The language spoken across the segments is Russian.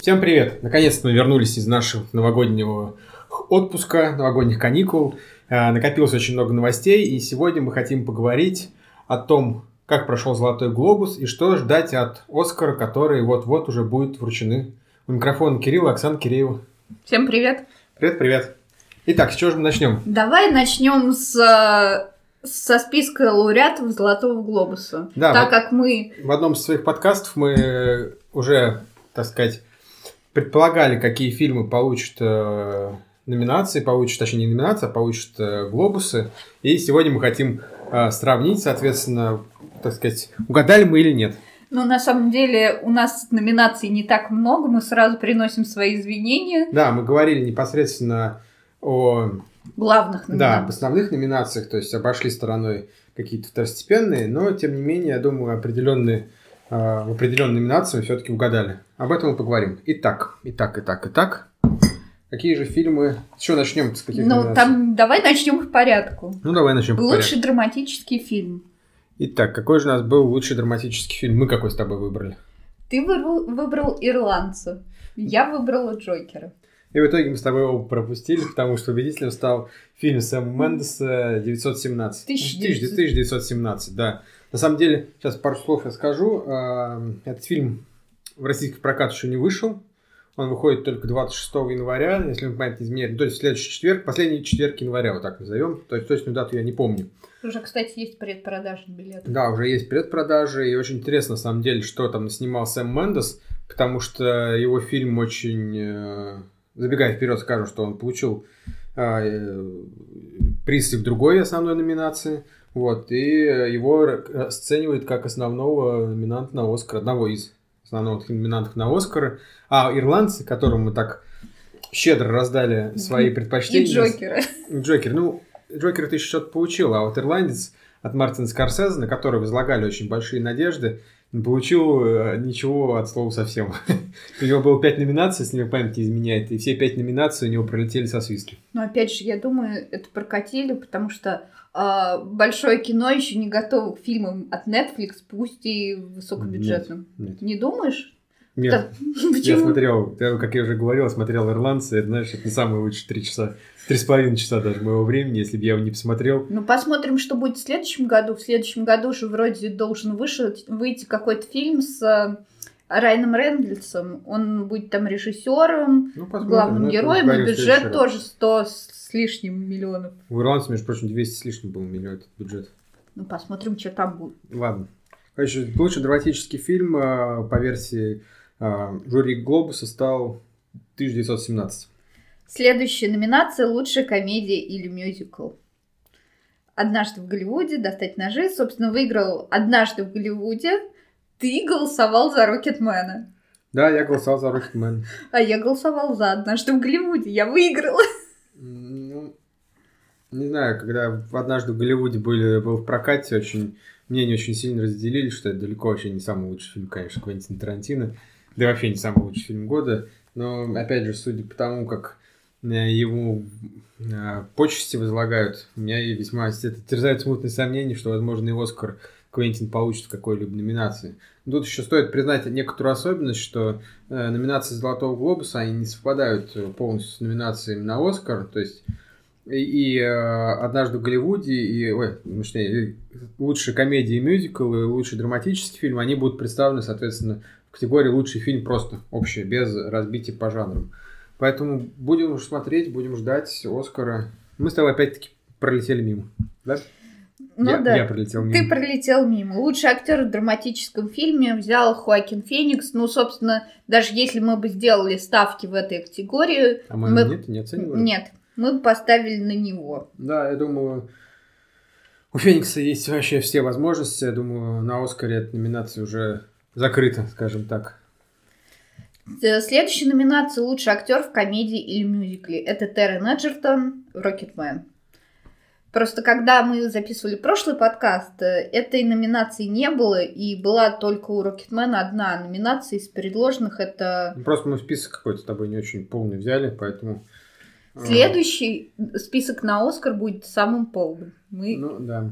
Всем привет! Наконец-то мы вернулись из нашего новогоднего отпуска, новогодних каникул. Э, накопилось очень много новостей, и сегодня мы хотим поговорить о том, как прошел «Золотой глобус» и что ждать от «Оскара», который вот-вот уже будет вручены. У микрофона Кирилл и Оксана Киреева. Всем привет! Привет, привет! Итак, с чего же мы начнем? Давай начнем с со списка лауреатов Золотого глобуса. Да, так вот как мы В одном из своих подкастов мы уже, так сказать, предполагали, какие фильмы получат э, номинации, получат, точнее, не номинации, а получат э, глобусы. И сегодня мы хотим э, сравнить, соответственно, так сказать, угадали мы или нет. Ну, на самом деле, у нас номинаций не так много, мы сразу приносим свои извинения. Да, мы говорили непосредственно о Главных Да, об основных номинациях, то есть обошли стороной какие-то второстепенные, но тем не менее, я думаю, определенные, в определенные номинации мы все-таки угадали. Об этом мы поговорим. Итак, итак, итак, итак. Какие же фильмы? С чего начнем? С каких Ну, номинаций? там давай начнем по порядку. Ну, давай начнем по порядку. Лучший драматический фильм. Итак, какой же у нас был лучший драматический фильм? Мы какой с тобой выбрали? Ты выбрал, выбрал «Ирландца». Я выбрала «Джокера». И в итоге мы с тобой его пропустили, потому что победителем стал фильм Сэма Мендеса 917. 1900. 1917, да. На самом деле, сейчас пару слов я скажу. А, Этот фильм в российский прокат еще не вышел. Он выходит только 26 января, если память не изменяет. Ну, То есть следующий четверг, последний четверг января, вот так назовем. То есть точную дату я не помню. Уже, кстати, есть предпродажа билетов. Да, уже есть предпродажи, и очень интересно, на самом деле, что там снимал Сэм Мендес, потому что его фильм очень... э, Забегая вперед, скажу, что он получил э, приз в другой основной номинации, вот, и его расценивают как основного номинанта на Оскар, одного из основных номинантов на Оскар, а ирландцы, которым мы так щедро раздали свои И предпочтения... «Джокера». Джокер, ну, Джокер ты еще что-то получил, а вот ирландец от Мартина Скорсезе, на который возлагали очень большие надежды, не получил э, ничего от слова совсем. У него было пять номинаций, если мне память не изменяет, и все пять номинаций у него пролетели со свистки. Но опять же, я думаю, это прокатили, потому что большое кино еще не готово к фильмам от Netflix, пусть и высокобюджетным. Нет. Не думаешь? Нет, Да. я смотрел, я, как я уже говорил, смотрел ирландцы, это, знаешь, это не самые лучшие три часа, три с половиной часа даже моего времени, если бы я его не посмотрел. Ну, посмотрим, что будет в следующем году. В следующем году же вроде должен вышить, выйти какой-то фильм с Райаном Рейнольдсом. Он будет там режиссером, Ну, посмотрим. главным Ну, героем, и бюджет тоже 100 с лишним миллионов. У ирландцев, между прочим, 200 с лишним был миллион этот бюджет. Ну, посмотрим, что там будет. Ладно. Короче, лучший драматический фильм э, по версии э, жюри Глобуса стал 1917. Следующая номинация «Лучшая комедия или мюзикл». «Однажды в Голливуде», «Достать ножи». Собственно, выиграл «Однажды в Голливуде». Ты голосовал за Рокетмена. Да, я голосовал за Рокетмен. А я голосовал за «Однажды в Голливуде». Я выиграла. Ну, не знаю, когда однажды в Голливуде были, был в прокате, очень мнения очень сильно разделились, что это далеко вообще не самый лучший фильм, конечно, Квентина Тарантино. Да вообще не самый лучший фильм года. Но, опять же, судя по тому, как э, ему э, почести возлагают, у меня весьма это терзают смутные сомнения, что, возможно, и Оскар Квентин получит в какой-либо номинации. Тут еще стоит признать некоторую особенность, что э, номинации Золотого Глобуса, они не совпадают э, полностью с номинациями на Оскар, то есть и, и, э, «Однажды в Голливуде», и, ой, точнее, и лучшая комедия и мюзикл, и лучший драматический фильм, они будут представлены, соответственно, в категории лучший фильм просто общий, без разбития по жанрам. Поэтому будем смотреть, будем ждать Оскара. Мы с тобой опять-таки пролетели мимо, да? Ну я, да. я пролетел мимо. Ты пролетел мимо. Лучший актер в драматическом фильме взял Хоакин Феникс. Ну, собственно, даже если мы бы сделали ставки в этой категории, А мы, мы- нет, не оценивали? нет, мы бы поставили на него. Да, я думаю, у Феникса есть вообще все возможности. Я думаю, на Оскаре эта номинация уже закрыта, скажем так. Э, Следующая номинация «Лучший актер в комедии или мюзикле» — это Террен Эджертон, Рокетмен. Просто когда мы записывали прошлый подкаст, э, этой номинации не было, и была только у Рокетмена одна номинация из предложенных. Это Ну, Просто мы список какой-то с тобой не очень полный взяли, поэтому... э, следующий список на Оскар будет самым полным. Мы... Ну, да.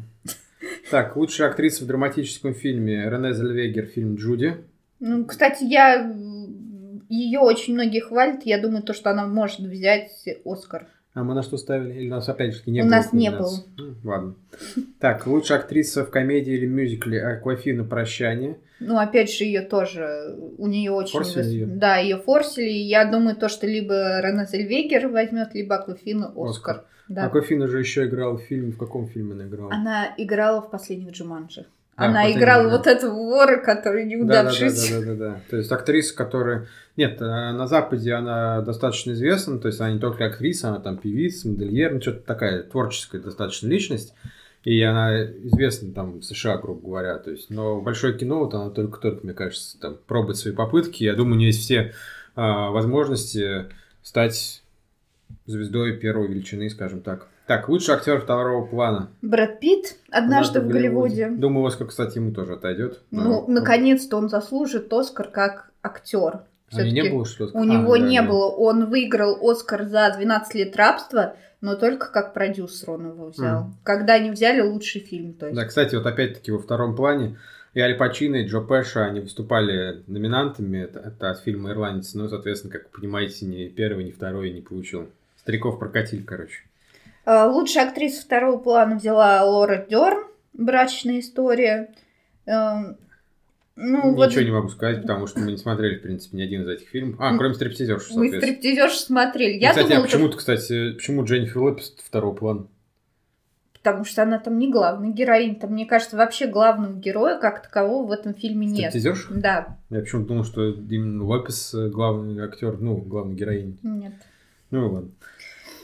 Так, лучшая актриса в драматическом фильме Рене Зельвегер, фильм «Джуди». Ну, кстати, я м, ее очень многие хвалят. Я думаю, то, что она может взять Оскар. А мы на что ставили? Или у нас опять же не У было? нас не номинаций? Ну, Ладно. Так, лучшая актриса в комедии или мюзикле Аквафина «Прощание». Ну, опять же, ее тоже, у нее очень... Форсили выс- её? Да, ее форсили. Я думаю, то, что либо Рене Зельвегер возьмет, либо Аквафина Оскар. Оскар. Да. Аквафина же еще играла в фильме. В каком фильме она играла? Она играла в последних Джуманджи. Да, Она играла да. вот этого вора, который Да, да, да, неудавшийся. да, да, да. То есть актриса, которая... Нет, э, на Западе она достаточно известна, то есть она не только актриса, она там певица, модельер, ну что-то такая творческая достаточно личность. И она известна там в США, грубо говоря. То есть, но большое кино вот она только-только, мне кажется, там пробует свои попытки. Я думаю, у нее есть все а, возможности стать звездой первой величины, скажем так. Так, лучший актер второго плана. Брэд Питт однажды в Голливуде. Думаю, Оскар, кстати, ему тоже отойдет. Ну, наконец-то он заслужит Оскар как актер. А не было, что? У А, него да, не да. было. Он выиграл Оскар за 12 лет рабства, но только как продюсер он его взял. Мгм. Когда они взяли лучший фильм. То есть. Да, кстати, вот опять-таки во втором плане и Аль Пачино, и Джо Пэша, они выступали номинантами. Это, это от фильма «Ирландец». Но, соответственно, как вы понимаете, ни первый, ни второй не получил. Стариков прокатили, короче. А, Лучшая актриса второго плана взяла Лора Дерн. Брачная история. Эм, Ну, вот Ничего не могу сказать, потому что мы не смотрели, в принципе, ни один из этих фильмов. А, кроме стриптизерши, мы стриптизерш смотрели. И, Я кстати, а думала, почему-то, кстати, почему Дженнифер Лопес второго плана? потому что она там не главная героиня. Там, мне кажется, вообще главного героя как такового в этом фильме нет. Стриптизерша? Да, Я почему-то думал, что именно Лопес э, главный актер, ну, главная героиня. нет. Ну, ладно.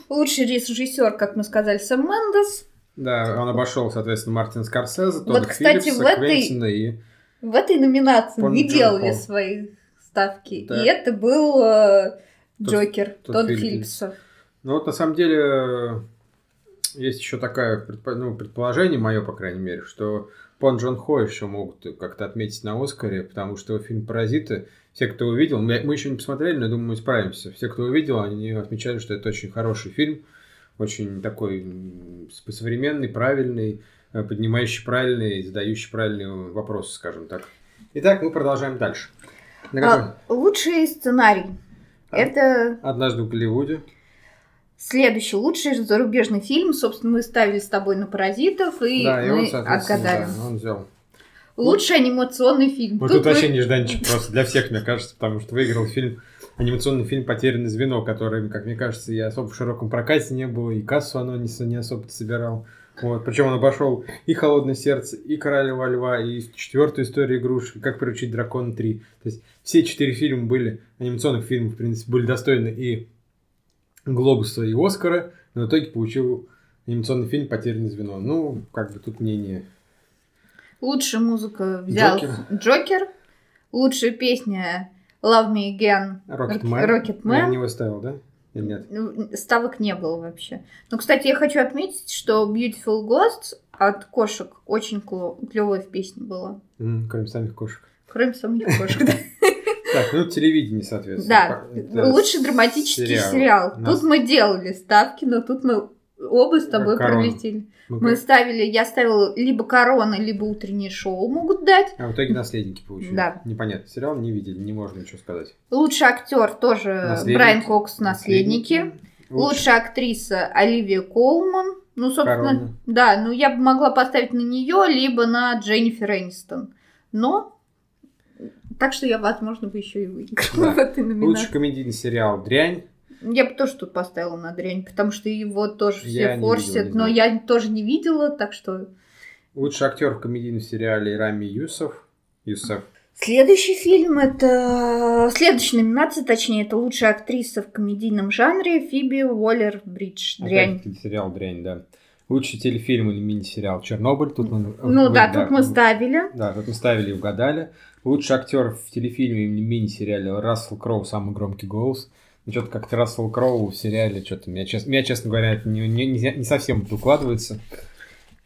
Лучший режиссер, как мы сказали, Сэм Мендес. Да, он обошел, соответственно, Мартин Скорсезе, Вот, Тодда кстати, Филлипса, в этой- Квентина и... В этой номинации Пон не делали Хо. свои ставки. Да. И это был э, Джокер, Тодд Филлипс. Филлипсов. Ну вот на самом деле э, есть еще такое ну, предположение мое, по крайней мере, что Пон Джон Хо еще могут как-то отметить на Оскаре, потому что его фильм «Паразиты», все, кто увидел, мы мы еще не посмотрели, но я думаю, мы справимся. Все, кто увидел, они отмечали, что это очень хороший фильм, очень такой современный, правильный, э, поднимающий правильные, задающий правильные вопросы, скажем так. Итак, мы продолжаем дальше. А, лучший сценарий. А. Это Однажды в Голливуде. следующий лучший зарубежный фильм. Собственно, мы ставили с тобой на паразитов, и да, и он, мы соответственно, отгадали. да, он взял. Лучший анимационный фильм. Вот Тут тут вы- вообще нежданчик просто для всех, мне кажется, потому что выиграл фильм, анимационный фильм «Потерянное звено», который, как мне кажется, и особо в широком прокате не было, и кассу оно не, не особо собирал. Вот. Причем он обошел и «Холодное сердце», и «Королева льва», и четвертую историю игрушек, и «Как приручить дракона 3». То есть все четыре фильма были, анимационных фильмов, в принципе, были достойны и Глобуса, и Оскара, но в итоге получил анимационный фильм «Потерянное звено». Ну, как бы тут мнение Лучшая музыка взял Джокер. Джокер. Лучшая песня Love Me Again Rocket Rocket Man. Rocket Я на него ставил, да? Или нет? Ну, Ставок не было вообще. Но, кстати, я хочу отметить, что Beautiful Ghosts от кошек очень клевая в песне была. М, Кроме самих кошек. Кроме самих кошек. да. Так, ну телевидение, соответственно. Да, лучший драматический сериал. Тут мы делали ставки, но тут мы оба с тобой Корона. пролетели. Ну, Мы как- ставили, я ставила либо корона, либо утреннее шоу могут дать. А в итоге наследники получили. Да. Непонятно. Сериал не видели, не можно ничего сказать. Лучший актер тоже Наследники. Брайан Кокс «Наследники». Лучше Лучшая актриса Оливия Колман. Ну, собственно, Корона. да, ну я бы могла поставить на нее, либо на Дженнифер Энистон. Но так что я, возможно, бы еще и выиграла Да. в этой Лучший номинации. комедийный сериал «Дрянь». Я бы тоже тут поставила на дрянь, потому что его тоже все Я не форсят, видела, не но я тоже не видела, так что... Лучший актер в комедийном сериале Рами Юсов. Юсов. Следующий фильм это... Следующая номинация, точнее, это лучшая актриса в комедийном жанре Фиби Уоллер-Бридж. Дрянь. Опять-таки сериал «Дрянь», да. Лучший телефильм или мини-сериал «Чернобыль». Тут мы, Ну вы- да, тут мы ставили. Да, тут мы ставили и угадали. Лучший актер в телефильме или мини-сериале Рассел Кроу «Самый громкий голос». Ну, что-то как-то Рассел Кроу в сериале, что-то меня, честно, меня, честно говоря, это не, не, не- совсем укладывается.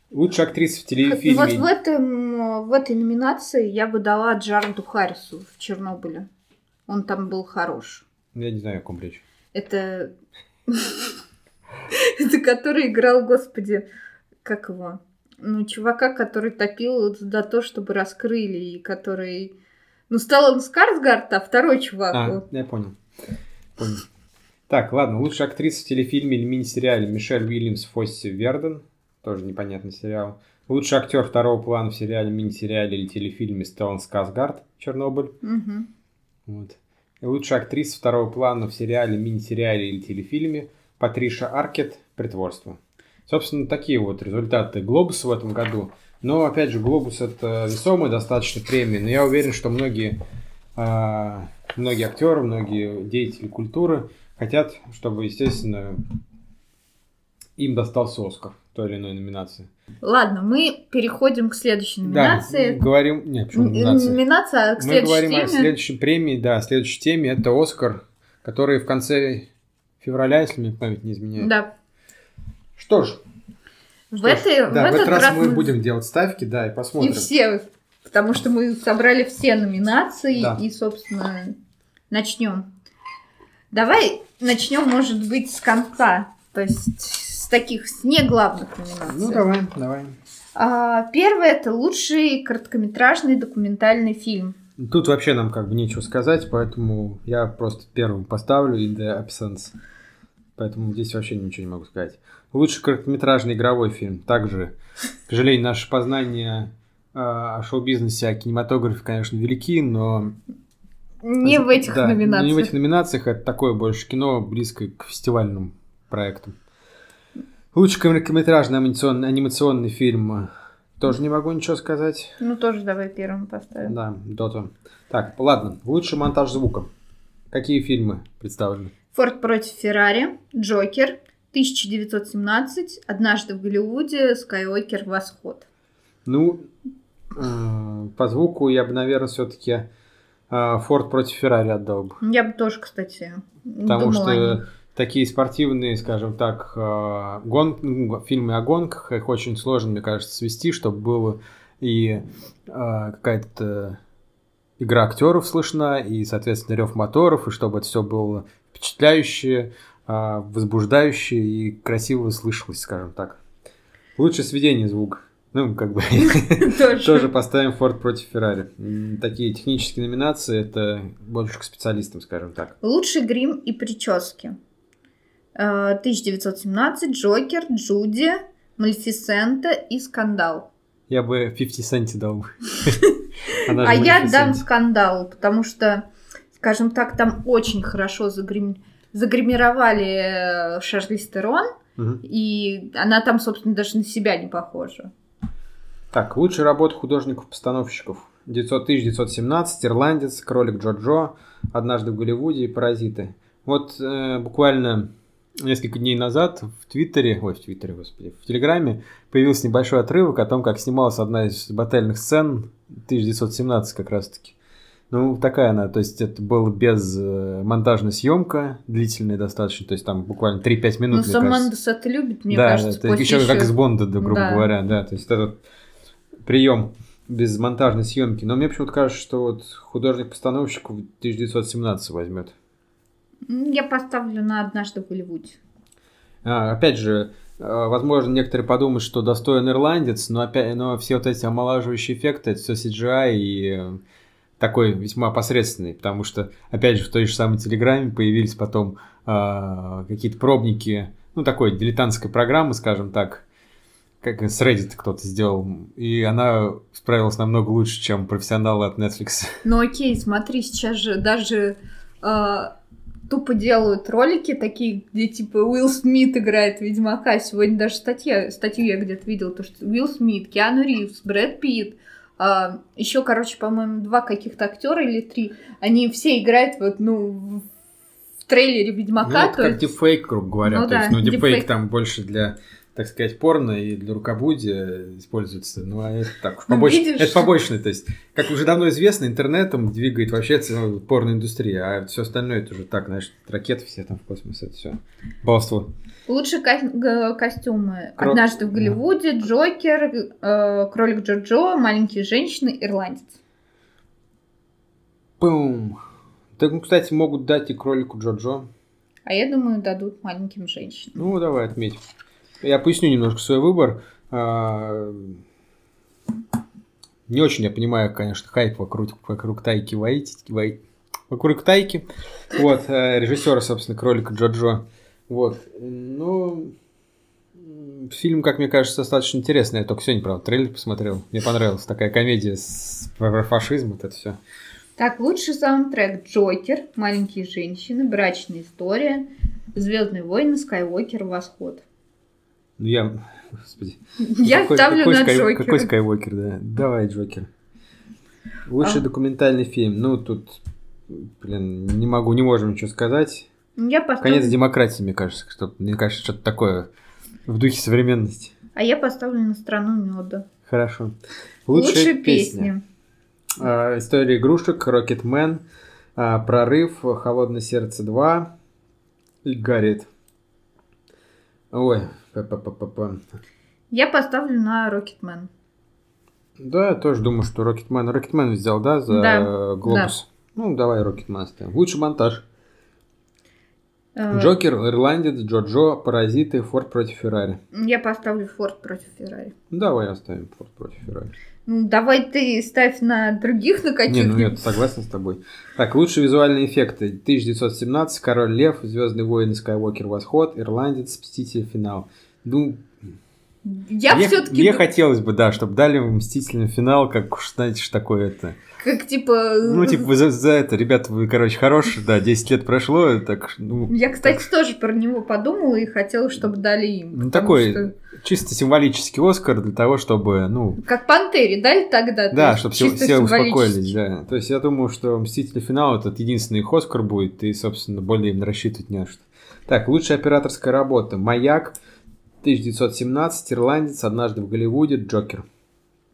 Лучшая актриса в телефильме... Вот в, этом, в этой номинации я бы дала Джареду Харрису в Чернобыле. Он там был хорош. Я не знаю, о ком речь. Это... Это который играл, господи, как его? Ну, чувака, который топил за то, чтобы раскрыли, и который Ну, Стеллан Скарсгард, а второй чувак. А, я понял. Так, ладно, лучшая актриса в телефильме или мини-сериале Мишель Уильямс Фосси Верден. Тоже непонятный сериал. Лучший актер второго плана в сериале, мини-сериале или телефильме Стеллан Скарсгард Чернобыль. Мгм. Вот. И лучшая актриса второго плана в сериале, мини-сериале или телефильме Патриша Аркет «Притворство». Собственно, такие вот результаты Глобуса в этом году. Но, опять же, Глобус это весомая достаточно премия, но я уверен, что многие, а, многие актеры, многие деятели культуры хотят, чтобы, естественно, им достался Оскар той или иной номинации. Ладно, мы переходим к следующей номинации. Да, говорим... Нет, почему номинация? Номинация к Мы следующей говорим теме. о следующей премии, да, о следующей теме. Это Оскар, который в конце февраля, если мне память не изменяет. Да. Что ж, В, что ж, этой, да, в этот раз, мы будем делать ставки, да, и И посмотрим. все, потому что мы собрали все номинации Да. и, собственно, начнем. Давай начнем, может быть, с конца. То есть с таких, с неглавных номинаций. Ну, давай, давай. А, первое это лучший короткометражный документальный фильм. Тут вообще нам как бы нечего сказать, поэтому я просто первым поставлю In the Absence. Поэтому здесь вообще ничего не могу сказать. Лучший короткометражный игровой фильм. Также, к сожалению, наши познания э, о шоу-бизнесе, о кинематографе, конечно, велики, но... Не в этих Да, номинациях. Не в этих номинациях, это такое больше кино, близкое к фестивальным проектам. Лучший короткометражный анимационный, анимационный фильм. Тоже не могу ничего сказать. Ну, тоже давай первым поставим. Да, Доту. Так, ладно. Лучший монтаж звука. Какие фильмы представлены? Форд против Феррари, Джокер, 1917, Однажды в Голливуде, Скайуокер, Восход. Ну, э, по звуку я бы, наверное, все-таки Форд против Феррари отдал бы. Я бы тоже, кстати, Потому что ней. такие спортивные, скажем так, э, гон... ну, фильмы о гонках, их очень сложно, мне кажется, свести, чтобы было и э, какая-то игра актеров слышна, и, соответственно, рев моторов, и чтобы это все было впечатляющее, возбуждающее и красиво слышалось, скажем так. Лучшее сведение звука. Ну, как бы Тоже. поставим Форд против Феррари. Такие технические номинации, это больше к специалистам, скажем так. Лучший грим и прически. Э, 1917, Джокер, Джуди, Малефисента и Скандал. Я бы 50 Cent дал А я дам Скандал, потому что, скажем так, там очень хорошо загрим... загримировали э, Шарлиз Терон, и она там, собственно, даже на себя не похожа. Так, лучшая работа художников-постановщиков. 900 1917, Ирландец, Кролик Джо-Джо, Однажды в Голливуде и Паразиты. Вот э, буквально несколько дней назад в Твиттере, ой, в Твиттере, господи, в Телеграме появился небольшой отрывок о том, как снималась одна из батальных сцен 1917 как раз-таки. Ну, такая она, то есть это было без э, монтажная съемка, длительная достаточно, то есть там буквально 3-5 минут, Ну, Сам. Мендес это любит, мне да, кажется. это после еще как из Бонда, да, грубо Да. говоря, да, то есть этот прием без монтажной съемки. Но мне почему-то кажется, что вот художник-постановщик в 1917 возьмет. Я поставлю на «Однажды в Голливуде». А, опять же, э, возможно, некоторые подумают, что достоин ирландец, но, опять, но все вот эти омолаживающие эффекты, это все CGI и э, такой весьма посредственный, потому что, опять же, в той же самой Телеграме появились потом а, какие-то пробники, ну, такой дилетантской программы, скажем так, как с Reddit кто-то сделал, и она справилась намного лучше, чем профессионалы от Netflix. Ну окей, смотри, сейчас же даже э, тупо делают ролики такие, где типа Уилл Смит играет Ведьмака. Сегодня даже статья, статью я где-то видела, то что Уилл Смит, Киану Ривз, Брэд Питт, еще, короче, по-моему, два каких-то актера или три, они все играют вот, ну, в трейлере Ну, Ведьмака. это то как есть- дипфейк, грубо говоря. Ну То есть, да, ну, дипфейк дипфейк. там больше для, так сказать, порно и для рукоблудия используется. Ну, а это так Ну, побоч- видишь? Это побочный. То есть, как уже давно известно, интернетом двигает вообще целая порноиндустрия, а все остальное это уже так, знаешь, ракеты все там в космос, это все баловство. Лучшие ко- костюмы. Кро- Однажды в Голливуде, Джокер, э, Кролик Джорджо, Маленькие женщины, Ирландец. Пум. Так, ну, кстати, могут дать и кролику Джо-Джо. А я думаю, дадут маленьким женщинам. Ну, давай отметим. Я поясню немножко свой выбор. А, Не очень я понимаю, конечно, хайп вокруг, вокруг Тайки Вайтити. Вай... Вокруг Тайки. Вот, э, режиссера, собственно, кролика Джоджо. Вот. Ну, фильм, как мне кажется, достаточно интересный. Я только сегодня, правда, трейлер посмотрел. Мне понравилась такая комедия с... фашизм, вот это все. Так, лучший саундтрек Джокер, Маленькие женщины, Брачная история, Звездные войны, Скайуокер, Восход. Ну я, господи. Я Какой- ставлю какой на Скай- Джокера. Какой Скайуокер, да. Давай, Джокер. Лучший А. документальный фильм. Ну, тут, блин, не могу, не можем ничего сказать. Я поставлю... Конец демократии, мне кажется, что мне кажется, что-то такое в духе современности. А я поставлю на страну меда. Хорошо. Лучшие, Лучшая песни. песня. А, История игрушек, Рокетмен, а, Прорыв, Холодное сердце 2 и Гарриет. Ой, па-па-па-па-па. Я поставлю на Рокетмен. Да, я тоже думаю, что Рокетмен. Рокетмен взял, да, за Да, глобус? Ну, давай Рокетмен ставим. Лучший монтаж. Э, Джокер, Ирландец, Джоджо, Паразиты, Форд против Феррари. Я поставлю Форд против Феррари. Давай оставим Форд против Феррари. Ну, давай ты ставь на других, на Не, каких-нибудь. ну нет, согласен с тобой. Так, лучшие визуальные эффекты. 1917, Король Лев, Звездные войны, Скайуокер, Восход, Ирландец, Мститель, Финал. Ну, Я мне, все-таки мне хотелось бы, да, чтобы дали Мстителям финал, как уж, знаете, что такое это. как типа... Ну, типа, вы за, за это, ребята, вы, короче, хорошие, да, 10 лет прошло, так, ну, Я, кстати, тоже про него подумала и хотела, чтобы дали им. Ну, такой что- чисто символический Оскар для того, чтобы, ну, Как Пантере дали тогда? то да, чтобы все, все успокоились, да. То есть я думаю, что Мстители финал этот единственный их Оскар будет, и, собственно, более им рассчитывать не на что. Так, лучшая операторская работа. Маяк, 1917, Ирландец, Однажды в Голливуде, Джокер.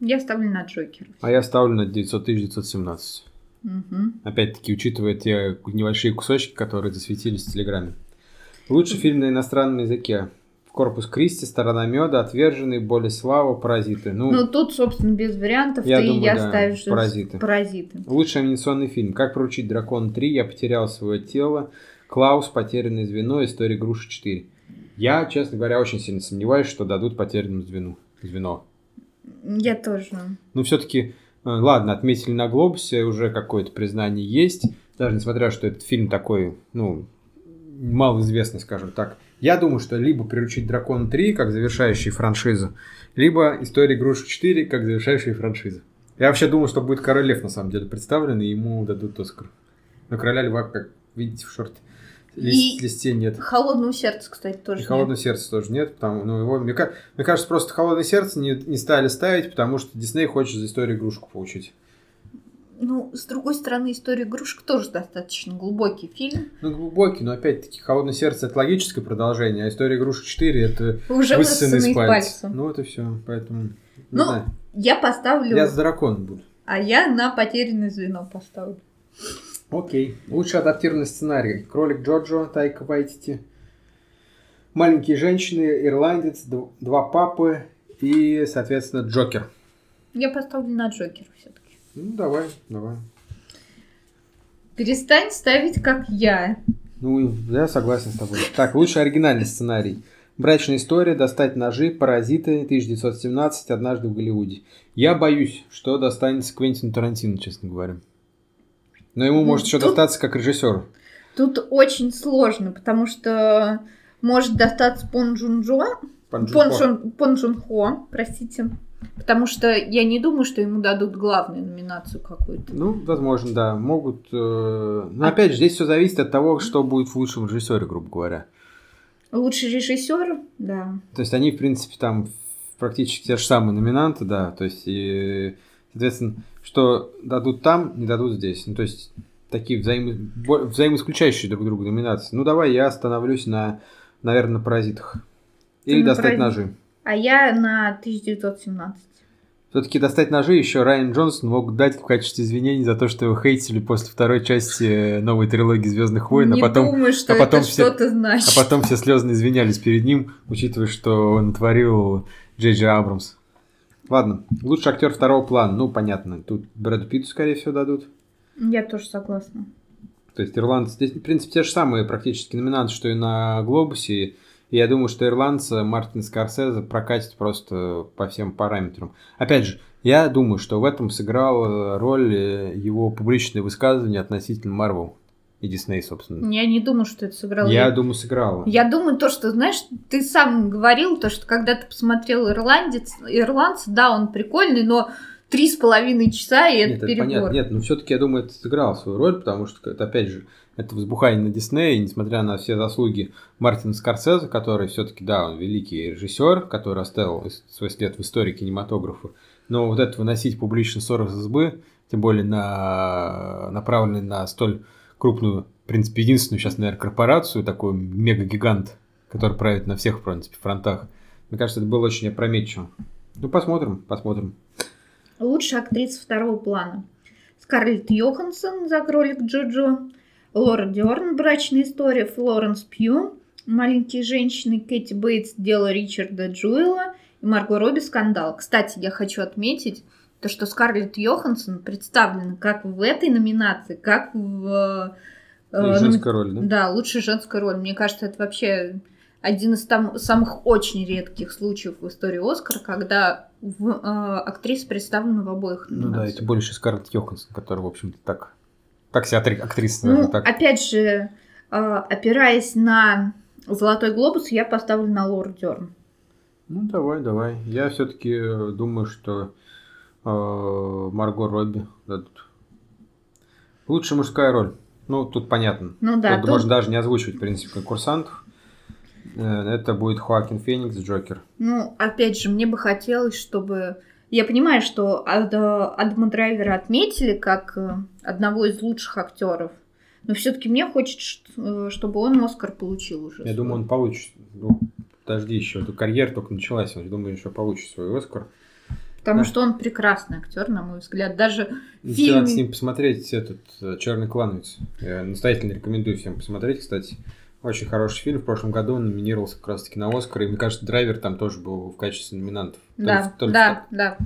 Я ставлю на Джокера. А я ставлю на 900 1917. Мгм. Опять-таки, учитывая те небольшие кусочки, которые засветились в Телеграме. Лучший фильм на иностранном языке. Корпус Кристи, Сторона меда, Отверженный, Боль и слава, Паразиты. Ну, Ну, тут, собственно, без вариантов. Я ты думаю, и я да, ставишь «Паразиты». Паразиты. Лучший анимационный фильм. Как приручить дракона 3, Я потерял свое тело, Клаус, Потерянное звено, История груши 4. Я, честно говоря, очень сильно сомневаюсь, что дадут потерянному звену. звено. Я тоже. Но все-таки, ладно, отметили на Глобусе, уже какое-то признание есть. Даже несмотря, что этот фильм такой, ну, малоизвестный, скажем так. Я думаю, что либо «Приручить дракона 3» как завершающий франшизу, либо «История груши 4» как завершающая франшиза. Я вообще думаю, что будет Король Лев на самом деле представлен, и ему дадут Оскар. Но Короля Льва, как видите, в шорт И- листе нет. Холодного сердца, кстати, тоже. И нет. холодное сердце тоже нет, потому ну, его, мне, мне кажется, просто холодное сердце не, не стали ставить, потому что Дисней хочет за историю игрушку получить. Ну, с другой стороны, история игрушек тоже достаточно глубокий фильм. Ну, глубокий, но опять-таки холодное сердце это логическое продолжение, а история игрушек 4 это Уже высосанный из пальца. пальца. Ну и все, поэтому Ну, знаю. Я поставлю, Я за дракон буду. а я на потерянное звено поставлю. Окей. Лучший адаптированный сценарий. Кролик Джорджо, Тайка Вайтити. Маленькие женщины, Ирландец, Два папы и, соответственно, Джокер. Я поставлю на Джокера все-таки. Ну, давай, давай. Перестань ставить, как я. Ну, я согласен с тобой. Так, лучший оригинальный сценарий. Брачная история, достать ножи, паразиты, 1917, однажды в Голливуде. Я боюсь, что достанется Квентину Тарантино, честно говоря. Но ему Ну, может еще тут- достаться как режиссеру. Тут очень сложно, потому что может достаться Пон Джун Джо, Джун Пон Джун Хо, простите. Потому что я не думаю, что ему дадут главную номинацию какую-то. Ну, возможно, да. Могут. э, Но А- опять же, здесь все зависит от того, что будет в лучшем режиссере, грубо говоря. Лучший режиссер, да. То есть они, в принципе, там практически те же самые номинанты, да. То есть, и, соответственно, что дадут там, не дадут здесь. Ну, то есть, такие взаимо... бо- взаимоисключающие друг друга номинации. Ну, давай я остановлюсь на, наверное, на паразитах. Или на достать «Паразит». ножи. А я на 1917. Все-таки достать ножи еще Райан Джонсон мог дать в качестве извинений за то, что его хейтили после второй части э, новой трилогии Звездных войн, не а потом думаю, что а потом это все- что-то значит. А потом все слезно извинялись перед ним, учитывая, что он натворил Джей Джей Абрамс. Ладно, лучший актер второго плана, ну, понятно. Тут Брэду Питту, скорее всего, дадут. Я тоже согласна. То есть ирландцы, здесь, в принципе, те же самые практически номинанты, что и на Глобусе. Я думаю, что ирландца Мартин Скорсезе прокатит просто по всем параметрам. Опять же, Я думаю, что в этом сыграла роль э, его публичное высказывание относительно Марвел и Дисней, собственно. Я не думаю, что это сыграло. Я думаю, сыграло. Я думаю, то, что, знаешь, ты сам говорил, то, что когда ты посмотрел «Ирландец», «Ирландца», да, он прикольный, но три с половиной часа, и это Нет, это перебор. понятно. Нет, но все-таки я думаю, это сыграло свою роль, потому что, это, опять же, это взбухание на Дисней, несмотря на все заслуги Мартина Скорсезе, который все-таки, да, он великий режиссер, который оставил свой след в истории кинематографа, но вот это выносить публично ссор из избы, тем более на, направленный на столь крупную, в принципе, единственную сейчас, наверное, корпорацию, такой мега-гигант, который правит на всех, в принципе, фронтах. Мне кажется, это было очень опрометчиво. Ну, посмотрим, посмотрим. Лучшая актриса второго плана. Скарлетт Йоханссон за кролик Джоджо, Лора Дерн «Брачная история», Флоренс Пью, «Маленькие женщины», Кэти Бейтс «Дело Ричарда Джуэла» и Марго Робби «Скандал». Кстати, я хочу отметить, то, что Скарлетт Йоханссон представлена как в этой номинации, как в... э, ну, женская роль, да? Да, лучшая женская роль. Мне кажется, это вообще один из там, самых очень редких случаев в истории Оскара, когда в, э, актриса представлена в обоих номинациях. Ну да, это больше Скарлетт Йоханссон, которая, в общем-то, так, так себе актриса. Ну, так. опять же, э, опираясь на «Золотой глобус», я поставлю на Лору Дерн. Ну, давай, давай. Я все-таки э, думаю, что э, Марго Робби дадут. Лучшая мужская роль. Ну, тут понятно. Ну да. Тут, тут... можно даже не озвучивать, в принципе, конкурсантов. Э, это будет Хоакин Феникс, Джокер. Ну, опять же, мне бы хотелось, чтобы... Я понимаю, что Адама Драйвера отметили как э, одного из лучших актеров, но все-таки мне хочется, э, чтобы он Оскар получил уже. Я свой. думаю, он получит. Ну, подожди еще, эта карьера только началась, я думаю, еще получит свой Оскар. Потому да. что он прекрасный актер, на мой взгляд. Даже в фильме... Надо с ним посмотреть этот Черный клановец. Я настоятельно рекомендую всем посмотреть, кстати. Очень хороший фильм. В прошлом году он номинировался как раз-таки на Оскар. И мне кажется, Драйвер там тоже был в качестве номинантов. Да, только, да, да.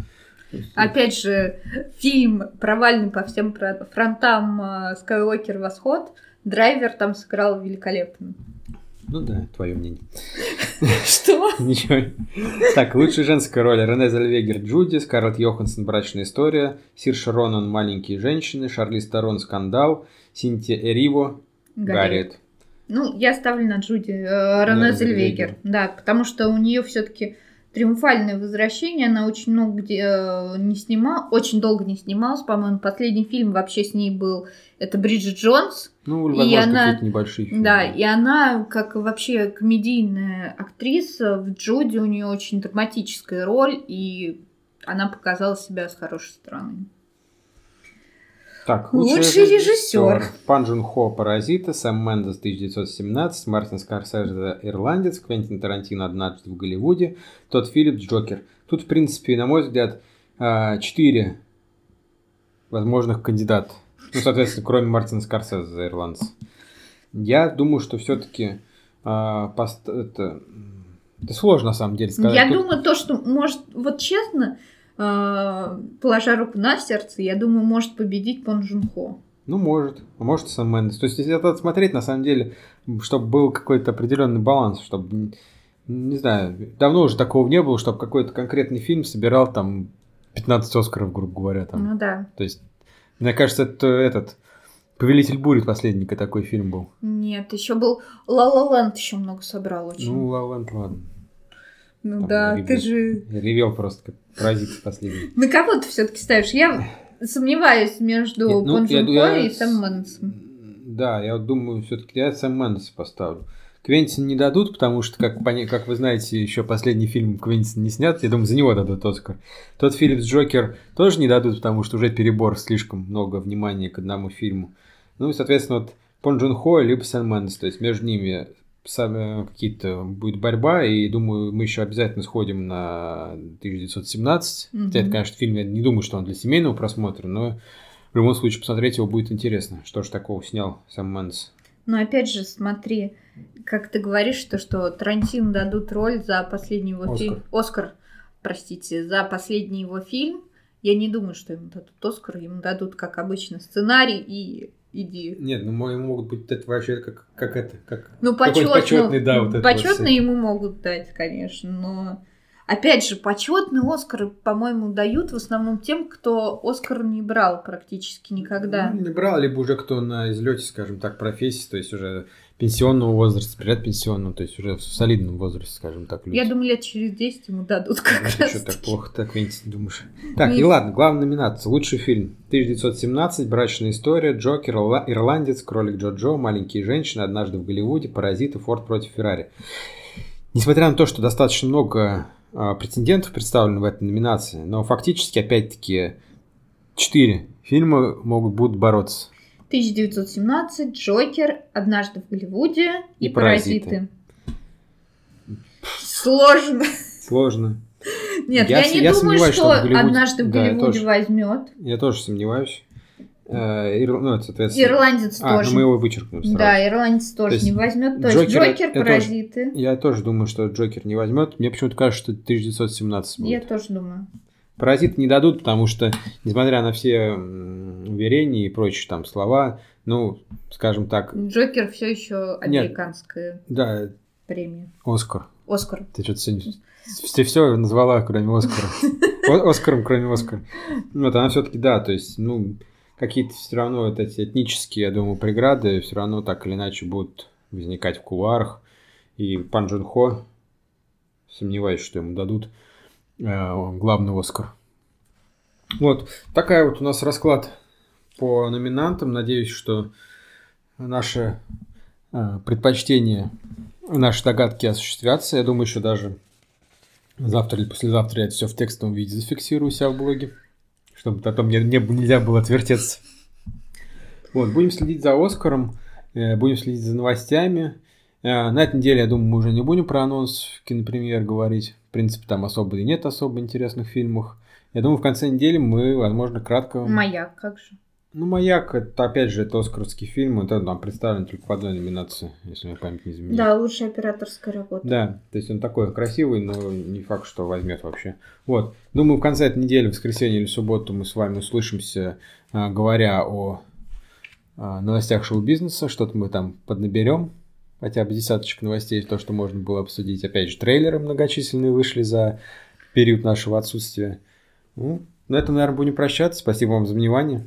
Опять же, фильм провальный по всем фронтам э, Скайуокер Восход. Драйвер там сыграл великолепно. Ну да, твое мнение. Что? Ничего. Так, лучшая женская роль. Рене Зельвегер Джуди, Скарлетт Йоханссон Брачная история, Сирша Ронан Маленькие женщины, Шарли Сторон Скандал, Синтия Эриво Гарриет. Ну, я ставлю на Джуди э, Рене Зельвегер. Да, потому что у нее все-таки триумфальное возвращение. Она очень много где э, не снимала, очень долго не снималась. По-моему, последний фильм вообще с ней был это Бриджит Джонс. Ну, и она, небольшие фильмы. Да, и она, как вообще комедийная актриса, в Джуди у нее очень драматическая роль, и она показала себя с хорошей стороны. Так, лучший, лучший режиссер. режиссер. Пан Джун Хо «Паразиты», Сэм Мендес 1917, Мартин Скорсезе «Ирландец», Квентин Тарантино «Однажды в Голливуде», Тот Филлип «Джокер». Тут, в принципе, на мой взгляд, а, четыре возможных кандидата. Ну, соответственно, кроме Мартина Скорсезе за «Ирландца». Я думаю, что все-таки пост... это... это сложно на самом деле сказать. Я Тут... думаю, то, что, может, вот честно, положа руку на сердце, я думаю, может победить Пон Джун Хо. Ну, может. Может, Сэм Мендес. То есть, если это смотреть, на самом деле, чтобы был какой-то определенный баланс, чтобы, не знаю, давно уже такого не было, чтобы какой-то конкретный фильм собирал там 15 Оскаров, грубо говоря. Там. Ну да. То есть, мне кажется, это этот Повелитель бури последника такой фильм был. Нет, еще был Ла Ла Ленд еще много собрал очень. Ну, Ла Ленд, ладно. Ну Там да, ревел, ты же... Ревел просто как паразит последний. На кого ты все-таки ставишь? Я сомневаюсь между Нет, ну, и Сэм Мендесом. Да, я вот думаю, все-таки я Сэм Мендеса поставлю. Квентин не дадут, потому что, как, как вы знаете, еще последний фильм Квентин не снят. Я думаю, за него дадут Оскар. Тодд Филлипс Джокер тоже не дадут, потому что уже перебор, слишком много внимания к одному фильму. Ну и, соответственно, вот Пон Джун Хо либо Сэм Мендес. То есть между ними какие-то будет борьба, и думаю, мы еще обязательно сходим на 1917. Mm-hmm. Хотя это, конечно, фильм, я не думаю, что он для семейного просмотра, но в любом случае посмотреть его будет интересно. Что же такого снял Сэм Мендес. Но опять же, смотри, как ты говоришь, то, что Тарантино дадут роль за последний его фильм. Оскар, простите, за последний его фильм. Я не думаю, что ему дадут Оскар, ему дадут, как обычно, сценарий и иди. Нет, ну ему могут быть это вообще как, как это, как ну, почет, почетный, ну, да, вот Почетный вот ему могут дать, конечно, но Опять же, почетные Оскары, по-моему, дают в основном тем, кто Оскар не брал практически никогда. Ну, не брал, либо уже кто на излете, скажем так, профессии, то есть уже пенсионного возраста, предпенсионного, то есть уже в солидном возрасте, скажем так. Люди. Я думаю, лет через 10 ему дадут как ну, раз. Что так плохо, так, Квентин, думаешь? Так, и ладно, главная номинация. Лучший фильм. 1917, «Брачная история», «Джокер», «Ирландец», «Кролик Джо-Джо», «Маленькие женщины», «Однажды в Голливуде», «Паразиты», «Форд против Феррари». Несмотря на то, что достаточно много претендентов представлено в этой номинации, но фактически, опять-таки, четыре фильма могут будут бороться. 1917, Джокер, Однажды в Голливуде и, и паразиты. паразиты. Сложно. Сложно. Нет, я, я не я думаю, что, что в Голливуде... Однажды в Голливуде да, тоже, возьмет. Я тоже сомневаюсь. Э, Ир... Ну, соответственно... Ирландец а, тоже. Ну мы его вычеркнем сразу. Да, ирландец тоже то не возьмет. То есть Джокер, Джокер паразиты. Тоже, я тоже думаю, что Джокер не возьмет. Мне почему-то кажется, что 1917 будет. Я тоже думаю. Паразиты не дадут, потому что, несмотря на все уверения и прочие там слова, ну, скажем так... Джокер все еще американская Нет, да, премия. Оскар. Оскар. Ты что-то сегодня все, все назвала, кроме Оскара. Оскаром, кроме Оскара. Вот, она все-таки, да, то есть, ну, какие-то все равно вот эти этнические, я думаю, преграды все равно так или иначе будут возникать в кулуарах. И Пан Джун Хо, сомневаюсь, что ему дадут Э, главный Оскар. Вот, такая вот у нас расклад по номинантам. Надеюсь, что наши э, предпочтения, наши догадки осуществятся. Я думаю, еще даже завтра или послезавтра я это все в текстовом виде зафиксирую себя в блоге, чтобы потом мне, мне нельзя было отвертеться. Вот, будем следить за Оскаром, э, будем следить за новостями. На этой неделе, я думаю, мы уже не будем про анонс кинопремьер говорить. В принципе, там особо и нет особо интересных фильмов. Я думаю, в конце недели мы, возможно, кратко... «Маяк» как же? Ну, «Маяк», это, опять же, это оскаровский фильм, это там представлен только в одной номинации, если мне память не изменяет. Да, лучшая операторская работа. Да, то есть он такой красивый, но не факт, что возьмет вообще. Вот, думаю, в конце этой недели, в воскресенье или субботу мы с вами услышимся, а, говоря о а, новостях шоу-бизнеса, что-то мы там поднаберем, хотя бы десяточек новостей, то, что можно было обсудить. Опять же, трейлеры многочисленные вышли за период нашего отсутствия. Ну, на этом, наверное, будем прощаться. Спасибо вам за внимание.